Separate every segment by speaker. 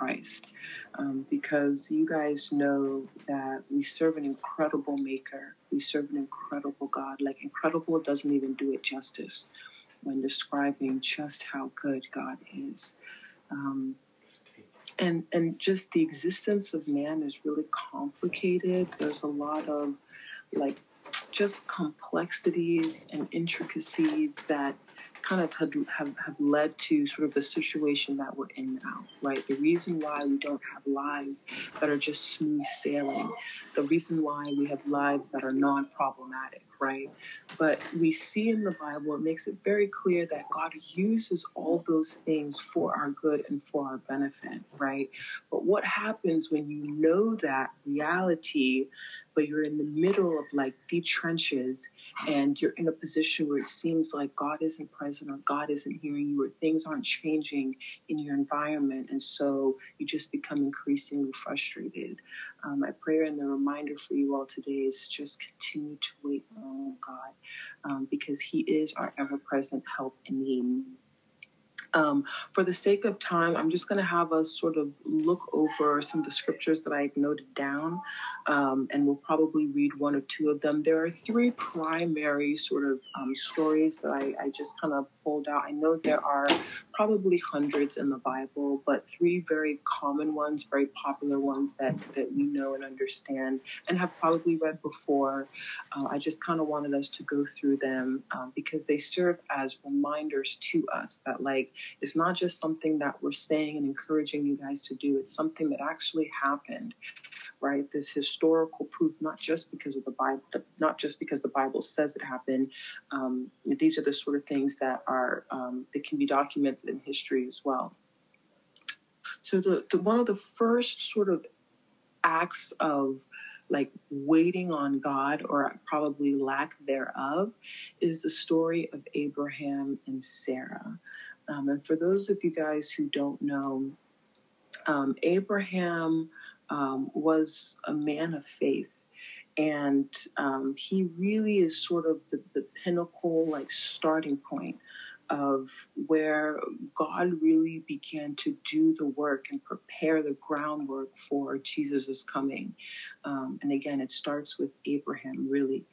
Speaker 1: Christ. Um, because you guys know that we serve an incredible maker. We serve an incredible God. Like, incredible doesn't even do it justice when describing just how good God is. Um, and, and just the existence of man is really complicated. There's a lot of like just complexities and intricacies that kind of had, have, have led to sort of the situation that we're in now, right? The reason why we don't have lives that are just smooth sailing, the reason why we have lives that are non problematic, right? But we see in the Bible, it makes it very clear that God uses all those things for our good and for our benefit, right? But what happens when you know that reality but you're in the middle of like deep trenches and you're in a position where it seems like God isn't present or God isn't hearing you or things aren't changing in your environment. And so you just become increasingly frustrated. Um, my prayer and the reminder for you all today is just continue to wait on God um, because He is our ever present help in need. Um, for the sake of time, I'm just going to have us sort of look over some of the scriptures that I've noted down, um, and we'll probably read one or two of them. There are three primary sort of um, stories that I, I just kind of pulled out. I know there are probably hundreds in the Bible, but three very common ones, very popular ones that, that we know and understand and have probably read before. Uh, I just kind of wanted us to go through them um, because they serve as reminders to us that, like, it's not just something that we're saying and encouraging you guys to do, it's something that actually happened right? This historical proof, not just because of the Bible, not just because the Bible says it happened. Um, these are the sort of things that are um, that can be documented in history as well. So the, the one of the first sort of acts of like waiting on God or probably lack thereof is the story of Abraham and Sarah. Um, and for those of you guys who don't know, um, Abraham um, was a man of faith. And um, he really is sort of the, the pinnacle, like starting point of where God really began to do the work and prepare the groundwork for Jesus' coming. Um, and again, it starts with Abraham, really.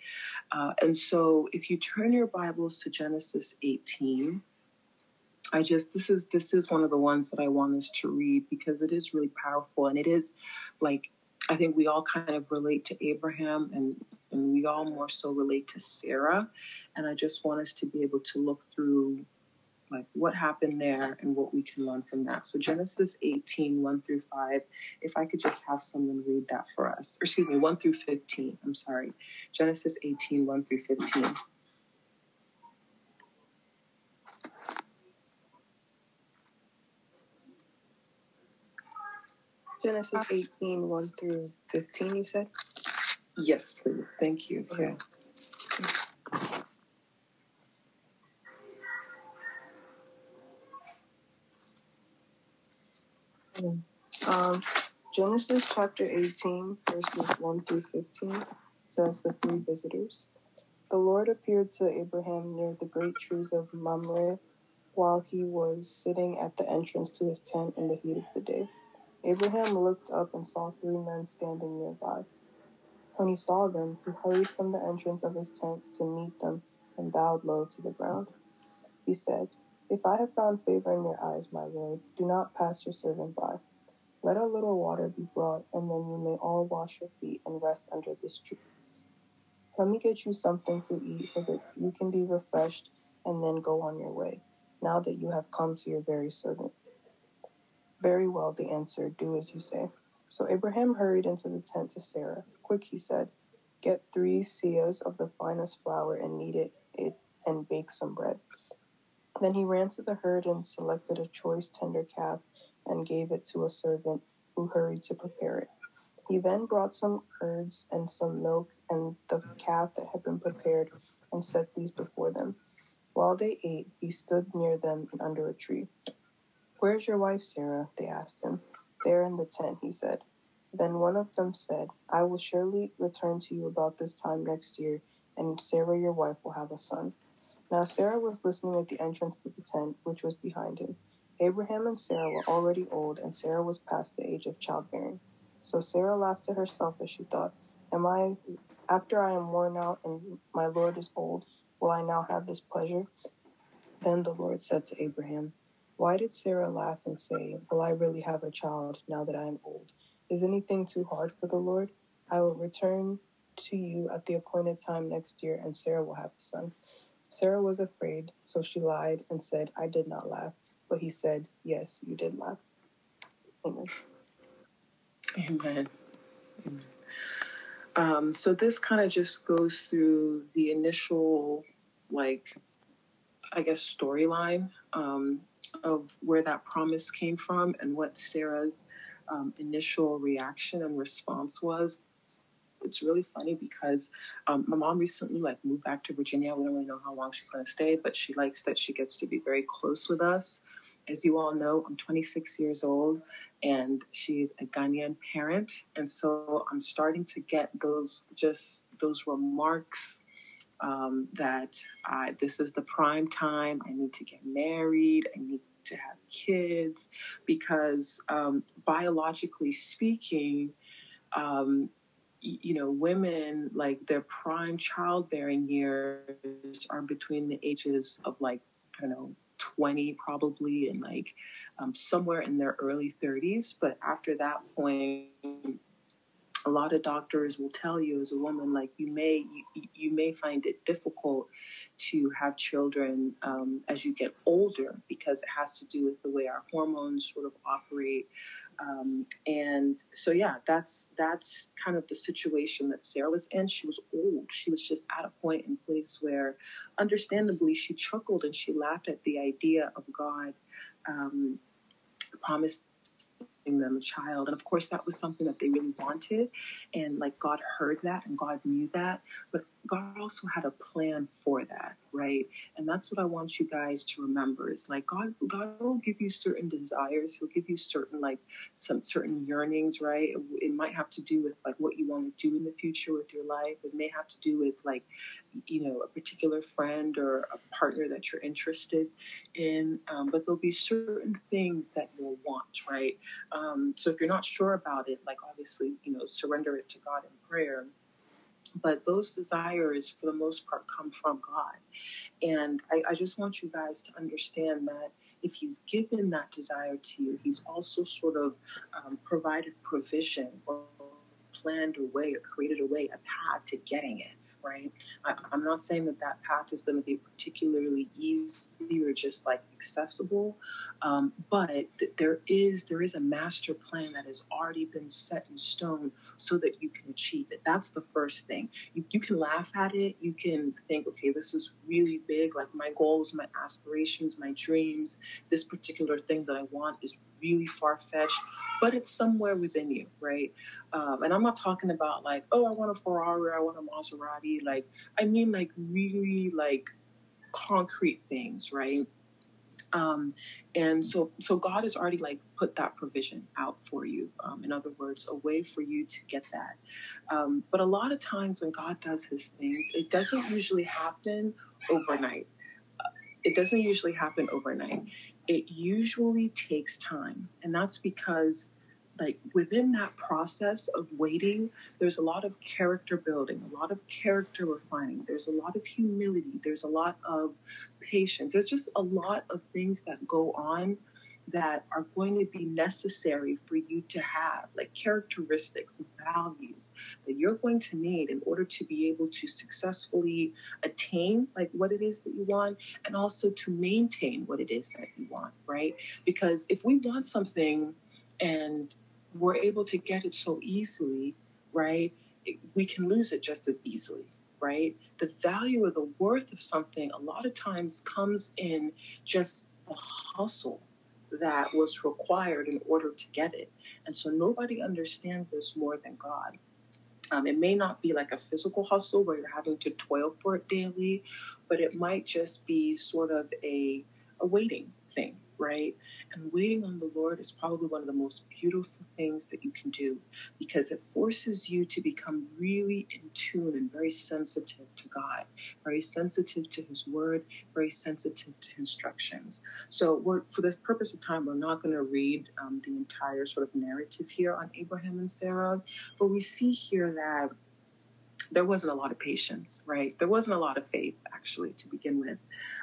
Speaker 1: Uh, and so if you turn your Bibles to Genesis 18, I just this is this is one of the ones that I want us to read because it is really powerful and it is like I think we all kind of relate to Abraham and and we all more so relate to Sarah and I just want us to be able to look through like what happened there and what we can learn from that. So Genesis 18, 1 through 5, if I could just have someone read that for us. Or excuse me, 1 through 15. I'm sorry. Genesis 18, 1 through 15.
Speaker 2: Genesis 18, 1 through 15, you said?
Speaker 1: Yes, please. Thank you.
Speaker 2: Yeah. Um, Genesis chapter 18, verses 1 through 15 says the three visitors. The Lord appeared to Abraham near the great trees of Mamre while he was sitting at the entrance to his tent in the heat of the day. Abraham looked up and saw three men standing nearby. When he saw them, he hurried from the entrance of his tent to meet them and bowed low to the ground. He said, If I have found favor in your eyes, my lord, do not pass your servant by. Let a little water be brought, and then you may all wash your feet and rest under this tree. Let me get you something to eat so that you can be refreshed and then go on your way, now that you have come to your very servant. Very well, they answered, do as you say. So Abraham hurried into the tent to Sarah. Quick, he said, get three seahs of the finest flour and knead it, it and bake some bread. Then he ran to the herd and selected a choice tender calf and gave it to a servant who hurried to prepare it. He then brought some curds and some milk and the calf that had been prepared and set these before them. While they ate, he stood near them under a tree. Where's your wife, Sarah? They asked him. There in the tent, he said. Then one of them said, I will surely return to you about this time next year, and Sarah, your wife, will have a son. Now Sarah was listening at the entrance to the tent, which was behind him. Abraham and Sarah were already old, and Sarah was past the age of childbearing. So Sarah laughed to herself as she thought, Am I, after I am worn out and my Lord is old, will I now have this pleasure? Then the Lord said to Abraham, Why did Sarah laugh and say, Will I really have a child now that I am old? Is anything too hard for the Lord? I will return to you at the appointed time next year, and Sarah will have a son. Sarah was afraid, so she lied and said, I did not laugh. But he said, Yes, you did laugh. Amen.
Speaker 1: Amen. Amen. Um, so this kind of just goes through the initial, like, I guess, storyline um, of where that promise came from and what Sarah's um, initial reaction and response was. It's really funny because um, my mom recently like moved back to Virginia. We don't really know how long she's going to stay, but she likes that she gets to be very close with us. As you all know, I'm 26 years old and she's a Ghanaian parent. And so I'm starting to get those just those remarks um, that I, this is the prime time. I need to get married. I need to have kids because um, biologically speaking, um, you know, women like their prime childbearing years are between the ages of like I don't know 20 probably and like um, somewhere in their early 30s. But after that point, a lot of doctors will tell you as a woman like you may you, you may find it difficult to have children um, as you get older because it has to do with the way our hormones sort of operate. Um, and so yeah that's that's kind of the situation that sarah was in. She was old. She was just at a point in place where understandably she chuckled and she laughed at the idea of god um, promised them a child. And of course, that was something that they really wanted. And like God heard that and God knew that. But God also had a plan for that, right? And that's what I want you guys to remember is like God God will give you certain desires. He'll give you certain like some certain yearnings, right? It, it might have to do with like what you want to do in the future with your life. It may have to do with like you know a particular friend or a partner that you're interested in. Um, but there'll be certain things that you'll want, right? Um, so if you're not sure about it, like obviously you know surrender it to God in prayer but those desires for the most part come from god. And I, I, just want you guys to understand that if he's given that desire to you he's also sort of um, provided provision or planned a way or created a way a path to getting it right? I, am not saying that that path is going to be particularly easy or just like accessible, um, but th- there is there is a master plan that has already been set in stone so that you can achieve it. That's the first thing. You, you can laugh at it. You can think, okay, this is really big. Like my goals, my aspirations, my dreams. This particular thing that I want is really far fetched but it's somewhere within you, right? Um, and I'm not talking about like, oh, I want a Ferrari, I want a Maserati. Like, I mean, like really like concrete things, right? Um, and so, so God has already like put that provision out for you. Um, in other words, a way for you to get that. Um, but a lot of times when God does His things, it doesn't usually happen overnight. It doesn't usually happen overnight it usually takes time. And that's because like within that process of waiting, there's a lot of character building, a lot of character refining, there's a lot of humility, there's a lot of patience, there's just a lot of things that go on that are going to be necessary for you to have, like characteristics and values that you're going to need in order to be able to successfully attain like what it is that you want and also to maintain what it is that you want, right? Because if we want something and we're able to get it so easily, right? we can lose it just as easily, right? The value or the worth of something a lot of times comes in just the hustle that was required in order to get it. And so nobody understands this more than God. Um, it may not be like a physical hustle where you're having to toil for it daily, but it might just be sort of a, a waiting thing, right? And waiting on the Lord is probably one of the most beautiful things that you can do because it forces you to become really in tune and very sensitive to God, very sensitive to His Word, very sensitive to instructions. So, for this purpose of time, we're not going to read um, the entire sort of narrative here on Abraham and Sarah, but we see here that there wasn't a lot of patience, right? There wasn't a lot of faith, actually, to begin with.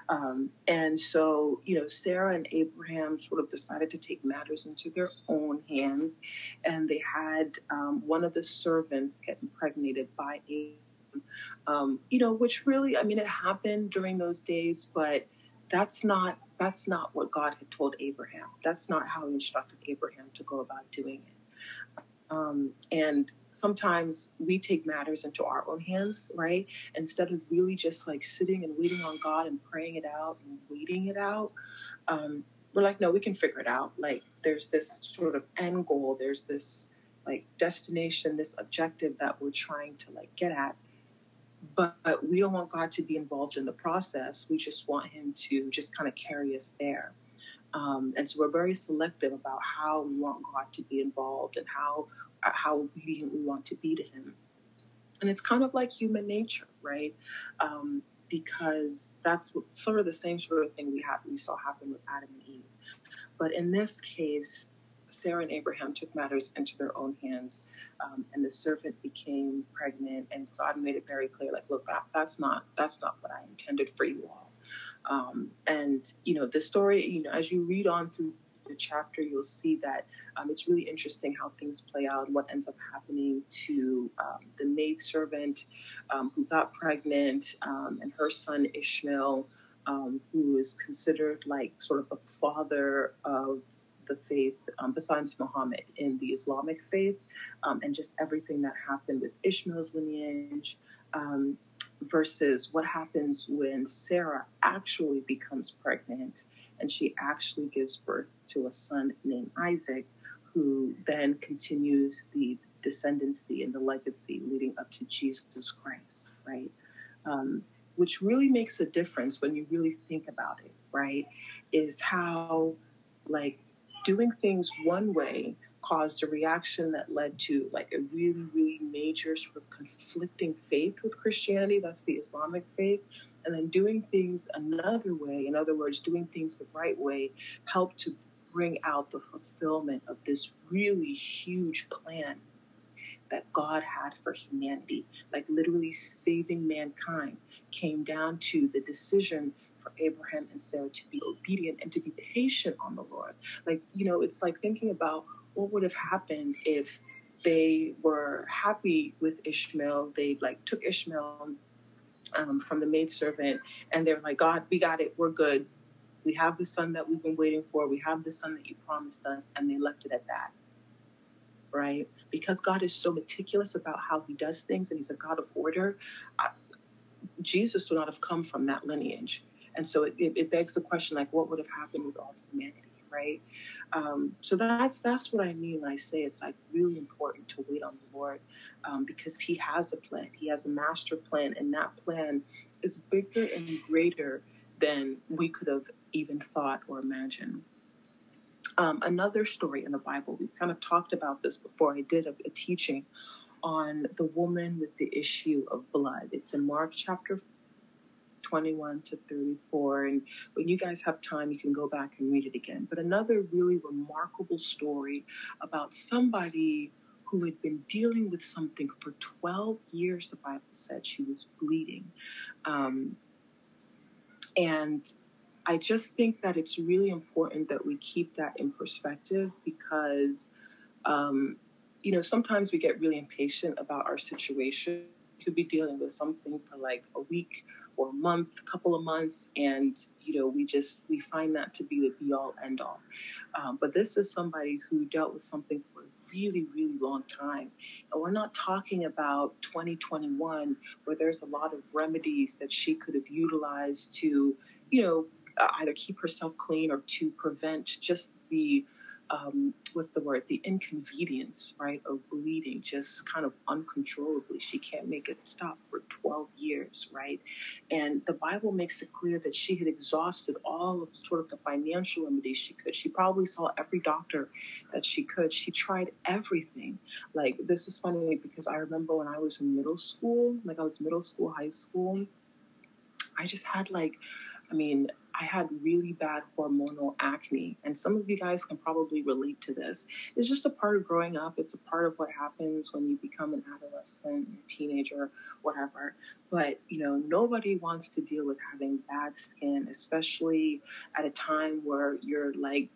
Speaker 1: Um, and so, you know, Sarah and Abraham sort of decided to take matters into their own hands. And they had um, one of the servants get impregnated by Abraham, um, you know, which really, I mean, it happened during those days, but that's not that's not what God had told Abraham. That's not how he instructed Abraham to go about doing it. Um, and sometimes we take matters into our own hands, right? Instead of really just like sitting and waiting on God and praying it out and waiting it out, um, we're like, no, we can figure it out. Like there's this sort of end goal, there's this like destination, this objective that we're trying to like get at. But, but we don't want God to be involved in the process. We just want Him to just kind of carry us there. Um, and so we're very selective about how we want God to be involved and how how obedient we want to be to Him. And it's kind of like human nature, right? Um, because that's what, sort of the same sort of thing we have we saw happen with Adam and Eve. But in this case, Sarah and Abraham took matters into their own hands, um, and the servant became pregnant. And God made it very clear, like, look, that, that's not that's not what I intended for you all. Um, and you know, the story, you know, as you read on through the chapter, you'll see that um, it's really interesting how things play out and what ends up happening to um, the maid servant um, who got pregnant um, and her son Ishmael, um, who is considered like sort of the father of the faith um, besides Muhammad in the Islamic faith, and just everything that happened with Ishmael's lineage. versus what happens when Sarah actually becomes pregnant and she actually gives birth to a son named Isaac, who then continues the descendancy and the legacy leading up to Jesus Christ, right? Um, which really makes a difference when you really think about it, right? Is how, like, doing things one way caused a reaction that led to like a really, really major sort of conflicting faith with Christianity. That's the Islamic faith and then doing things another way, in other words, doing things the right way, helped to bring out the fulfillment of this really huge plan that God had for humanity, like literally saving mankind, came down to the decision for Abraham and Sarah to be obedient and to be patient on the Lord. Like, you know, it's like thinking about what would have happened if they were happy with Ishmael. They like took Ishmael um, from the maidservant, and they're like, God, we got it. We're good. We have the son that we've been waiting for. We have the son that you promised us, and they left it at that. Right? Because God is so meticulous about how he does things, and he's a God of order. I, Jesus would not have come from that lineage. And so it, it, it begs the question, like, what would have happened with all humanity? Right? Um, so that's that's what I mean I say it's like really important to wait on the Lord um, because He has a plan. He has a master plan, and that plan is bigger and greater than we could have even thought or imagined. Um, another story in the Bible, we've kind of talked about this before. I did a, a teaching on the woman with the issue of blood. It's in Mark chapter 21 to 34. And when you guys have time, you can go back and read it again. But another really remarkable story about somebody who had been dealing with something for 12 years, the Bible said she was bleeding. Um, and I just think that it's really important that we keep that in perspective because, um, you know, sometimes we get really impatient about our situation. We could be dealing with something for like a week or a month, couple of months, and you know we just we find that to be the be all end all. Um, but this is somebody who dealt with something for a really really long time, and we're not talking about 2021 where there's a lot of remedies that she could have utilized to you know uh, either keep herself clean or to prevent just the um, what's the word? The inconvenience, right, of bleeding just kind of uncontrollably. She can't make it stop for 12 years, right? And the Bible makes it clear that she had exhausted all of sort of the financial remedies she could. She probably saw every doctor that she could. She tried everything. Like, this is funny because I remember when I was in middle school, like I was middle school, high school, I just had like, I mean, I had really bad hormonal acne, and some of you guys can probably relate to this. It's just a part of growing up. It's a part of what happens when you become an adolescent, teenager, whatever. But you know, nobody wants to deal with having bad skin, especially at a time where you're like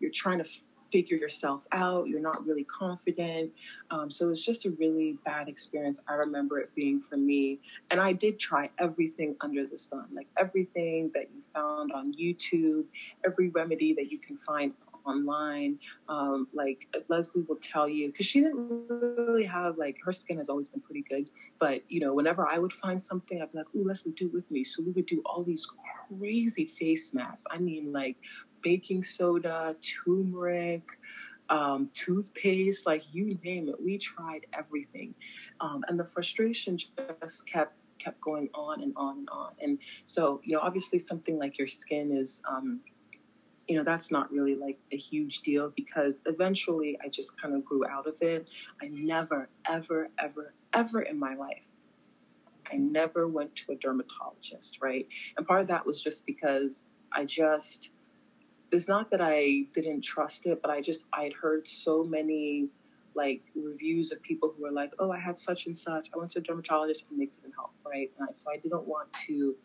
Speaker 1: you're trying to figure yourself out. You're not really confident. Um, so it's just a really bad experience. I remember it being for me. And I did try everything under the sun, like everything that you found on YouTube, every remedy that you can find online. Um, like Leslie will tell you, because she didn't really have like her skin has always been pretty good. But you know, whenever I would find something, I'd be like, "Ooh, Leslie, do it with me." So we would do all these crazy face masks. I mean, like baking soda, turmeric, um, toothpaste, like you name it. We tried everything. Um, and the frustration just kept kept going on and on and on. And so, you know, obviously something like your skin is um, you know, that's not really like a huge deal because eventually I just kind of grew out of it. I never, ever, ever, ever in my life I never went to a dermatologist, right? And part of that was just because I just it's not that I didn't trust it, but I just I had heard so many like reviews of people who were like, "Oh, I had such and such. I went to a dermatologist and they couldn't help." Right, and I, so I didn't want to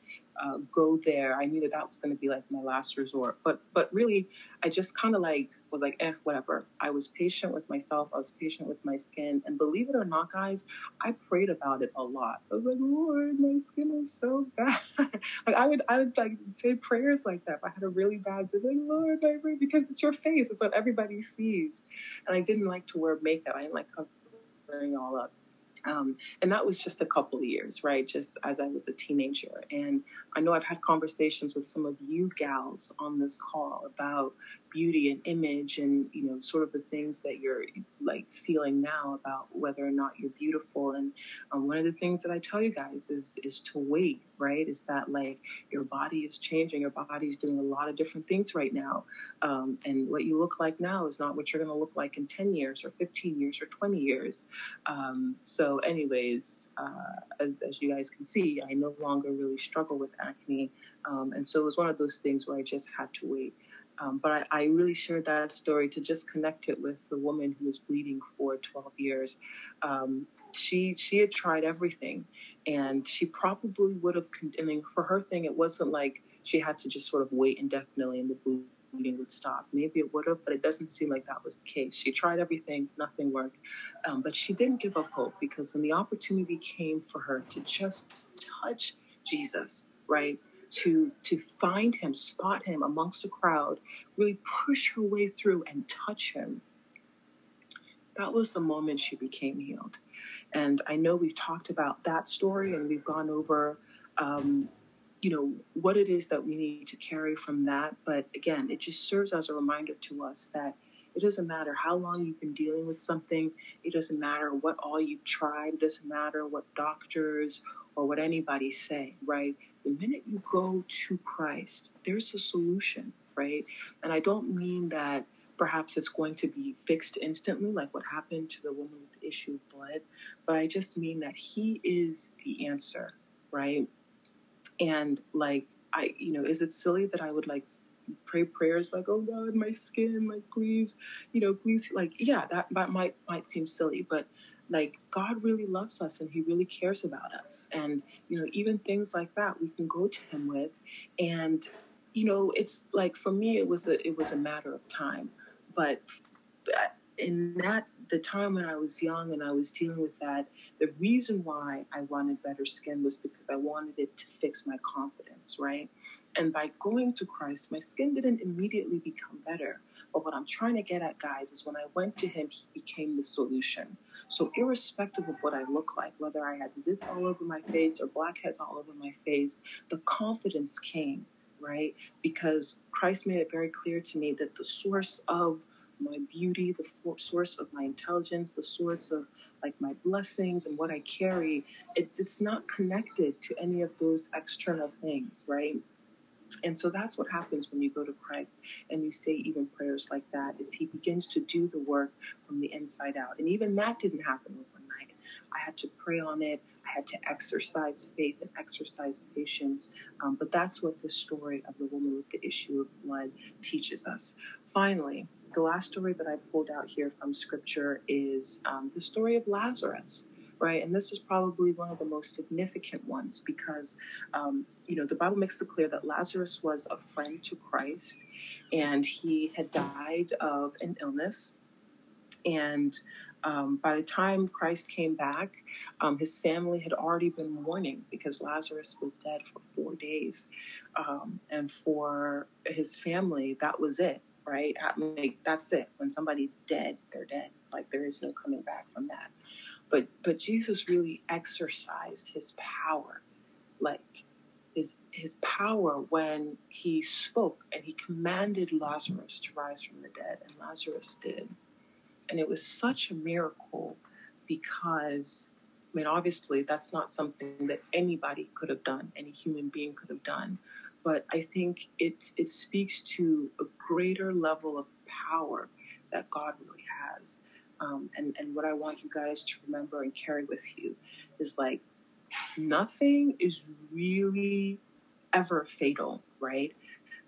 Speaker 1: uh, go there. I knew that that was going to be like my last resort. But but really, I just kind of like was like, eh, whatever. I was patient with myself. I was patient with my skin. And believe it or not, guys, I prayed about it a lot. I was like, Lord, my skin is so bad. like I would I would like say prayers like that. If I had a really bad like Lord, I pray because it's your face. It's what everybody sees. And I didn't like to wear makeup. I didn't like covering all up. Um, and that was just a couple of years, right? Just as I was a teenager. And I know I've had conversations with some of you gals on this call about beauty and image and, you know, sort of the things that you're like feeling now about whether or not you're beautiful. And um, one of the things that I tell you guys is, is to wait, right? Is that like your body is changing, your body is doing a lot of different things right now. Um, and what you look like now is not what you're going to look like in 10 years or 15 years or 20 years. Um, so, anyways, uh, as, as, you guys can see, I no longer really struggle with acne. Um, and so it was one of those things where I just had to wait. Um, but I, I, really shared that story to just connect it with the woman who was bleeding for 12 years. Um, she she had tried everything, and she probably would have. I mean, for her thing, it wasn't like she had to just sort of wait indefinitely and the bleeding would stop. Maybe it would have, but it doesn't seem like that was the case. She tried everything, nothing worked, um, but she didn't give up hope because when the opportunity came for her to just touch Jesus, right? To to find him, spot him amongst a crowd, really push her way through and touch him. That was the moment she became healed. And I know we've talked about that story and we've gone over um, you know what it is that we need to carry from that but again it just serves as a reminder to us that it doesn't matter how long you've been dealing with something it doesn't matter what all you've tried it doesn't matter what doctors or what anybody say right the minute you go to Christ, there's a solution, right? And I don't mean that perhaps it's going to be fixed instantly, like what happened to the woman with the issue of blood, but I just mean that He is the answer, right? And like, I, you know, is it silly that I would like pray prayers like, "Oh God, my skin, like please, you know, please," like, yeah, that, that might might seem silly, but like God really loves us and he really cares about us. And, you know, even things like that we can go to him with. And, you know, it's like for me it was a it was a matter of time. But uh, in that the time when I was young and I was dealing with that, the reason why I wanted better skin was because I wanted it to fix my confidence, right? And by going to Christ, my skin didn't immediately become better. But what I'm trying to get at, guys, is when I went to him, he became the solution. So, irrespective of what I look like, whether I had zits all over my face or blackheads all over my face, the confidence came, right? Because Christ made it very clear to me that the source of my beauty, the source of my intelligence, the source of like my blessings and what I carry, it, it's not connected to any of those external things, right? And so that's what happens when you go to Christ and you say even prayers like that is he begins to do the work from the inside out. And even that didn't happen overnight. I had to pray on it. I had to exercise faith and exercise patience. Um, but that's what the story of the woman with the issue of blood teaches us. Finally, the last story that I pulled out here from scripture is um, the story of Lazarus right? And this is probably one of the most significant ones because, um, you know, the Bible makes it clear that Lazarus was a friend to Christ and he had died of an illness. And um, by the time Christ came back, um, his family had already been mourning because Lazarus was dead for four days. Um, and for his family, that was it, right? That's it. When somebody's dead, they're dead. Like there is no coming back from that. But but Jesus really exercised his power, like his his power when he spoke and he commanded Lazarus to rise from the dead, and Lazarus did. And it was such a miracle because I mean obviously that's not something that anybody could have done, any human being could have done. But I think it it speaks to a greater level of power that God really has. Um, and, and what I want you guys to remember and carry with you is like nothing is really ever fatal, right?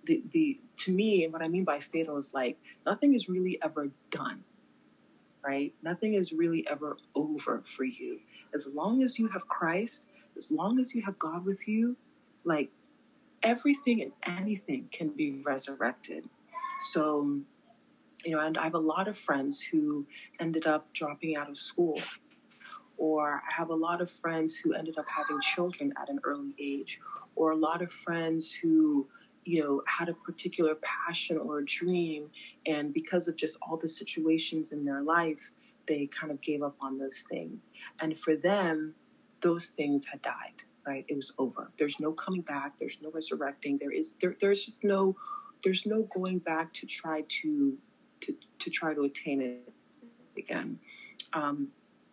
Speaker 1: The, the to me, what I mean by fatal is like nothing is really ever done, right? Nothing is really ever over for you. As long as you have Christ, as long as you have God with you, like everything and anything can be resurrected. So you know, and I have a lot of friends who ended up dropping out of school, or I have a lot of friends who ended up having children at an early age, or a lot of friends who, you know, had a particular passion or a dream, and because of just all the situations in their life, they kind of gave up on those things. And for them, those things had died, right? It was over. There's no coming back, there's no resurrecting, there is there there's just no there's no going back to try to to, to try to attain it again. Um,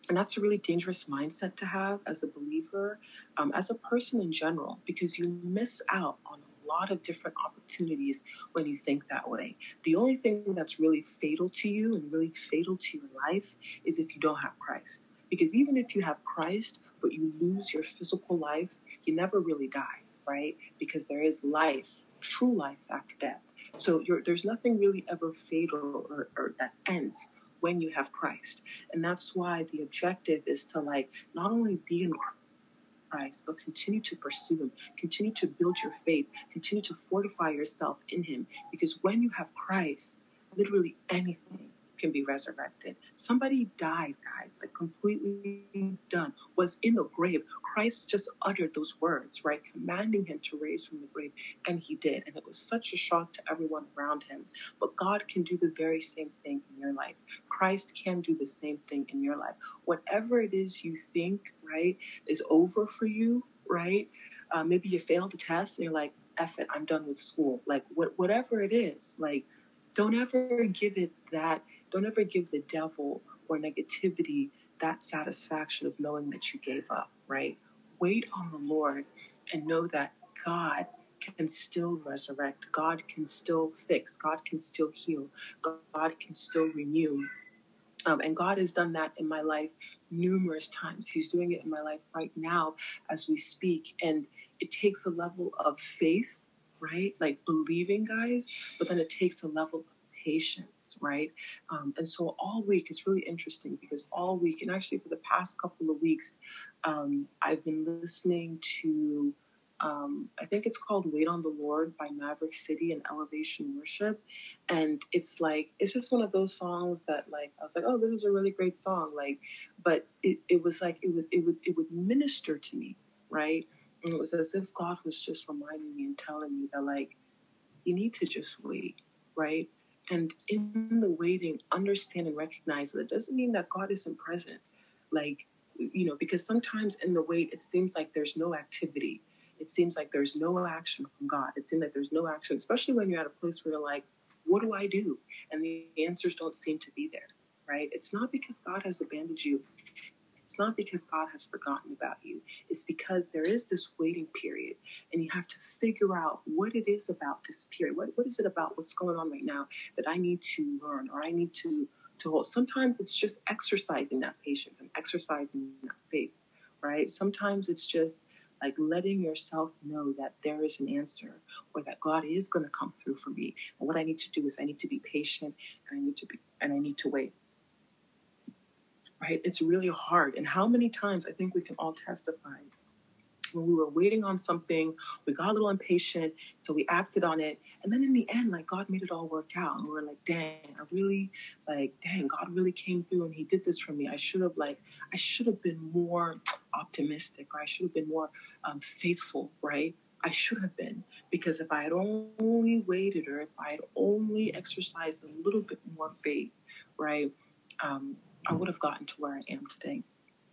Speaker 1: and that's a really dangerous mindset to have as a believer, um, as a person in general, because you miss out on a lot of different opportunities when you think that way. The only thing that's really fatal to you and really fatal to your life is if you don't have Christ. Because even if you have Christ, but you lose your physical life, you never really die, right? Because there is life, true life after death. So there's nothing really ever fatal or, or that ends when you have Christ. And that's why the objective is to like not only be in Christ, but continue to pursue Him, continue to build your faith, continue to fortify yourself in Him. Because when you have Christ, literally anything can be resurrected. Somebody died, guys, like completely done, was in the grave. Christ just uttered those words, right? Commanding him to raise from the grave, and he did. And it was such a shock to everyone around him. But God can do the very same thing in your life. Christ can do the same thing in your life. Whatever it is you think, right, is over for you, right? Uh, maybe you failed the test and you're like, F it, I'm done with school. Like, what, whatever it is, like, don't ever give it that don't ever give the devil or negativity that satisfaction of knowing that you gave up, right? Wait on the Lord and know that God can still resurrect. God can still fix. God can still heal. God can still renew. Um, and God has done that in my life numerous times. He's doing it in my life right now as we speak. And it takes a level of faith, right? Like believing, guys, but then it takes a level patience, right? Um, and so all week is really interesting because all week, and actually for the past couple of weeks, um, I've been listening to, um, I think it's called Wait on the Lord by Maverick City and Elevation Worship. And it's like, it's just one of those songs that like, I was like, oh, this is a really great song. Like, but it, it was like, it was, it would, it would minister to me, right? And it was as if God was just reminding me and telling me that like, you need to just wait, right? And in the waiting, understand and recognize that it doesn't mean that God isn't present. Like, you know, because sometimes in the wait, it seems like there's no activity. It seems like there's no action from God. It seems like there's no action, especially when you're at a place where you're like, what do I do? And the answers don't seem to be there, right? It's not because God has abandoned you. It's not because God has forgotten about you. It's because there is this waiting period, and you have to figure out what it is about this period. What, what is it about what's going on right now that I need to learn or I need to, to hold? Sometimes it's just exercising that patience and exercising that faith, right? Sometimes it's just like letting yourself know that there is an answer or that God is going to come through for me. And what I need to do is I need to be patient and I need to be and I need to wait right? It's really hard. And how many times I think we can all testify when we were waiting on something, we got a little impatient, so we acted on it. And then in the end, like God made it all work out. And we were like, dang, I really, like, dang, God really came through and he did this for me. I should have, like, I should have been more optimistic or I should have been more um, faithful, right? I should have been because if I had only waited or if I had only exercised a little bit more faith, right, um, I would have gotten to where I am today.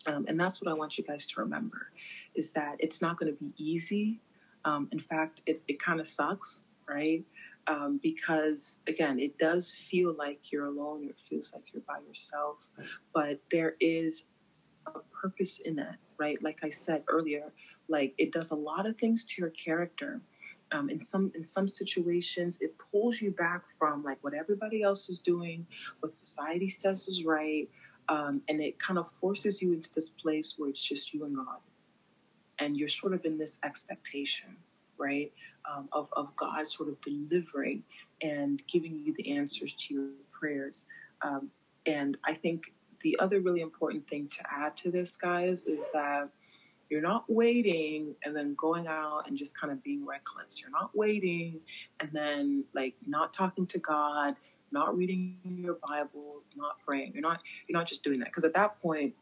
Speaker 1: Um, and that's what I want you guys to remember is that it's not going to be easy. Um, in fact, it, it kind of sucks, right? Um, because again, it does feel like you're alone, it feels like you're by yourself, but there is a purpose in that, right? Like I said earlier, like it does a lot of things to your character. Um, in some in some situations, it pulls you back from like what everybody else is doing, what society says is right, um, and it kind of forces you into this place where it's just you and God. And you're sort of in this expectation, right, um, of, of God sort of delivering and giving you the answers to your prayers. Um, and I think the other really important thing to add to this, guys, is that you're not waiting and then going out and just kind of being reckless. You're not waiting and then like not talking to God not reading your Bible, not praying. You're not you're not just doing that because at that point,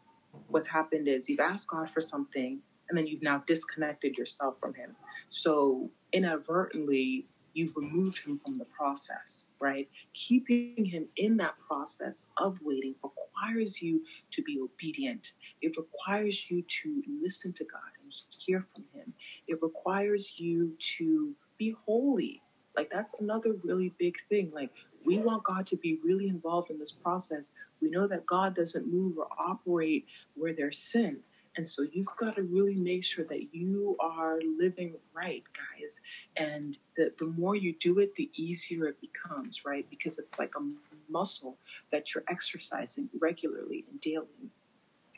Speaker 1: what's happened is you've asked God for something and then you've now disconnected yourself from Him. So inadvertently, you've removed Him from the process, right? Keeping Him in that process of waiting requires you to be obedient. It requires you to listen to God and hear from Him. It requires you to be holy. Like that's another really big thing. Like we want God to be really involved in this process. We know that God doesn't move or operate where there's sin. And so you've got to really make sure that you are living right, guys. And the, the more you do it, the easier it becomes, right? Because it's like a muscle that you're exercising regularly and daily.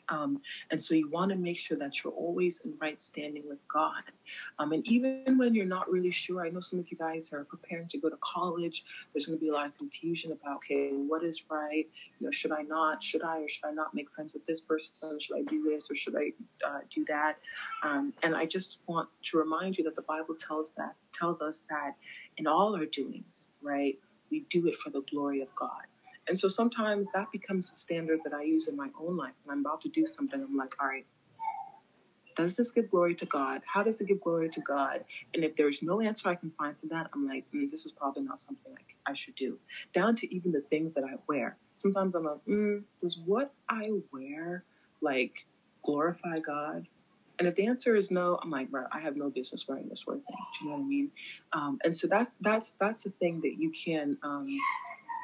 Speaker 1: Um, and so you want to make sure that you're always in right standing with God. Um, and even when you're not really sure, I know some of you guys are preparing to go to college. There's going to be a lot of confusion about, okay, what is right? You know, should I not? Should I or should I not make friends with this person? Should I do this or should I uh, do that? Um, and I just want to remind you that the Bible tells that tells us that in all our doings, right, we do it for the glory of God. And so sometimes that becomes the standard that I use in my own life. When I'm about to do something, I'm like, all right, does this give glory to God? How does it give glory to God? And if there's no answer I can find for that, I'm like, mm, this is probably not something I, I, should do. Down to even the things that I wear. Sometimes I'm like, mm, does what I wear like glorify God? And if the answer is no, I'm like, bro, I have no business wearing this word thing. Do you know what I mean? Um, and so that's that's that's a thing that you can um,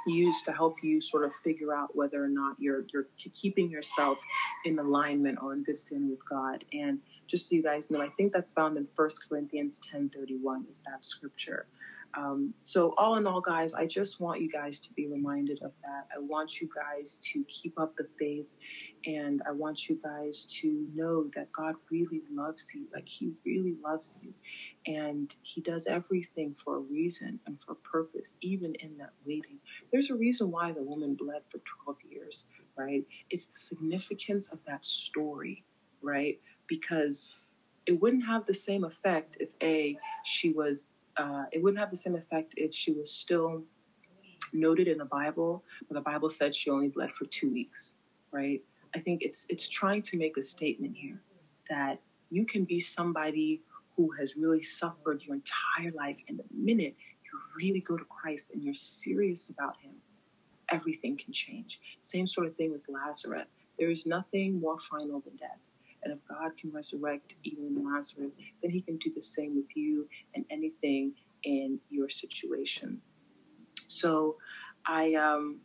Speaker 1: use to help you sort of figure out whether or not you're you're keeping yourself in alignment or in good standing with God. And just so you guys know, I think that's found in First Corinthians 10 31 is that scripture. Um, so, all in all, guys, I just want you guys to be reminded of that. I want you guys to keep up the faith, and I want you guys to know that God really loves you. Like, He really loves you, and He does everything for a reason and for purpose, even in that waiting. There's a reason why the woman bled for 12 years, right? It's the significance of that story, right? Because it wouldn't have the same effect if A, she was uh, it wouldn't have the same effect if she was still noted in the Bible, but the Bible said she only bled for two weeks, right? I think it's it's trying to make a statement here that you can be somebody who has really suffered your entire life, and the minute you really go to Christ and you're serious about Him, everything can change. Same sort of thing with Lazarus. There is nothing more final than death. And if God can resurrect even Lazarus, then he can do the same with you and anything in your situation. So I um,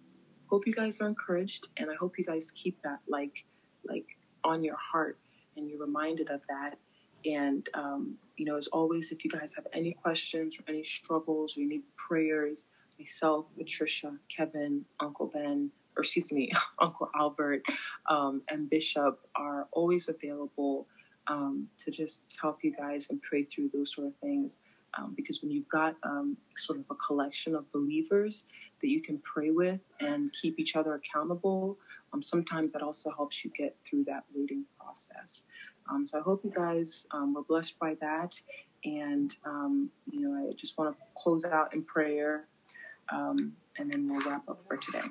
Speaker 1: hope you guys are encouraged, and I hope you guys keep that like like on your heart and you're reminded of that. And um, you know, as always, if you guys have any questions or any struggles or you need prayers, myself, Patricia, Kevin, Uncle Ben, or excuse me, Uncle Albert, um, and Bishop are always available um, to just help you guys and pray through those sort of things. Um, because when you've got um, sort of a collection of believers that you can pray with and keep each other accountable, um, sometimes that also helps you get through that waiting process. Um, so I hope you guys were blessed by that. And, you know, I just want to close out in prayer and then we'll wrap up for today.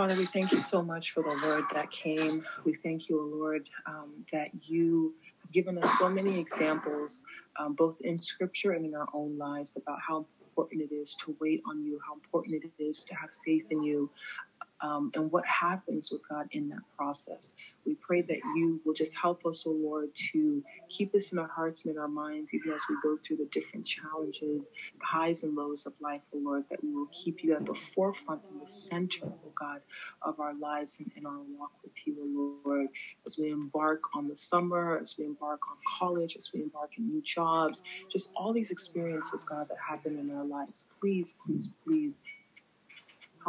Speaker 1: Father, we thank you so much for the word that came. We thank you, Lord, um, that you have given us so many examples, um, both in scripture and in our own lives, about how important it is to wait on you, how important it is to have faith in you, um, and what happens with God in that process. We pray that you will just help us, O oh Lord, to keep this in our hearts and in our minds, even as we go through the different challenges, the highs and lows of life, O oh Lord, that we will keep you at the forefront and the center, O oh God, of our lives and in our walk with you, O Lord, as we embark on the summer, as we embark on college, as we embark in new jobs, just all these experiences, God, that happen in our lives. Please, please, please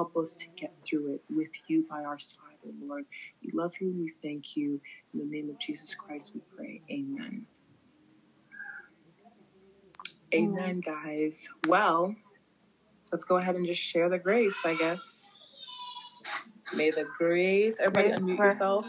Speaker 1: Help us to get through it with you by our side, oh Lord. We love you and we thank you. In the name of Jesus Christ, we pray. Amen. Amen, guys. Well, let's go ahead and just share the grace, I guess. May the grace, everybody grace unmute yourself.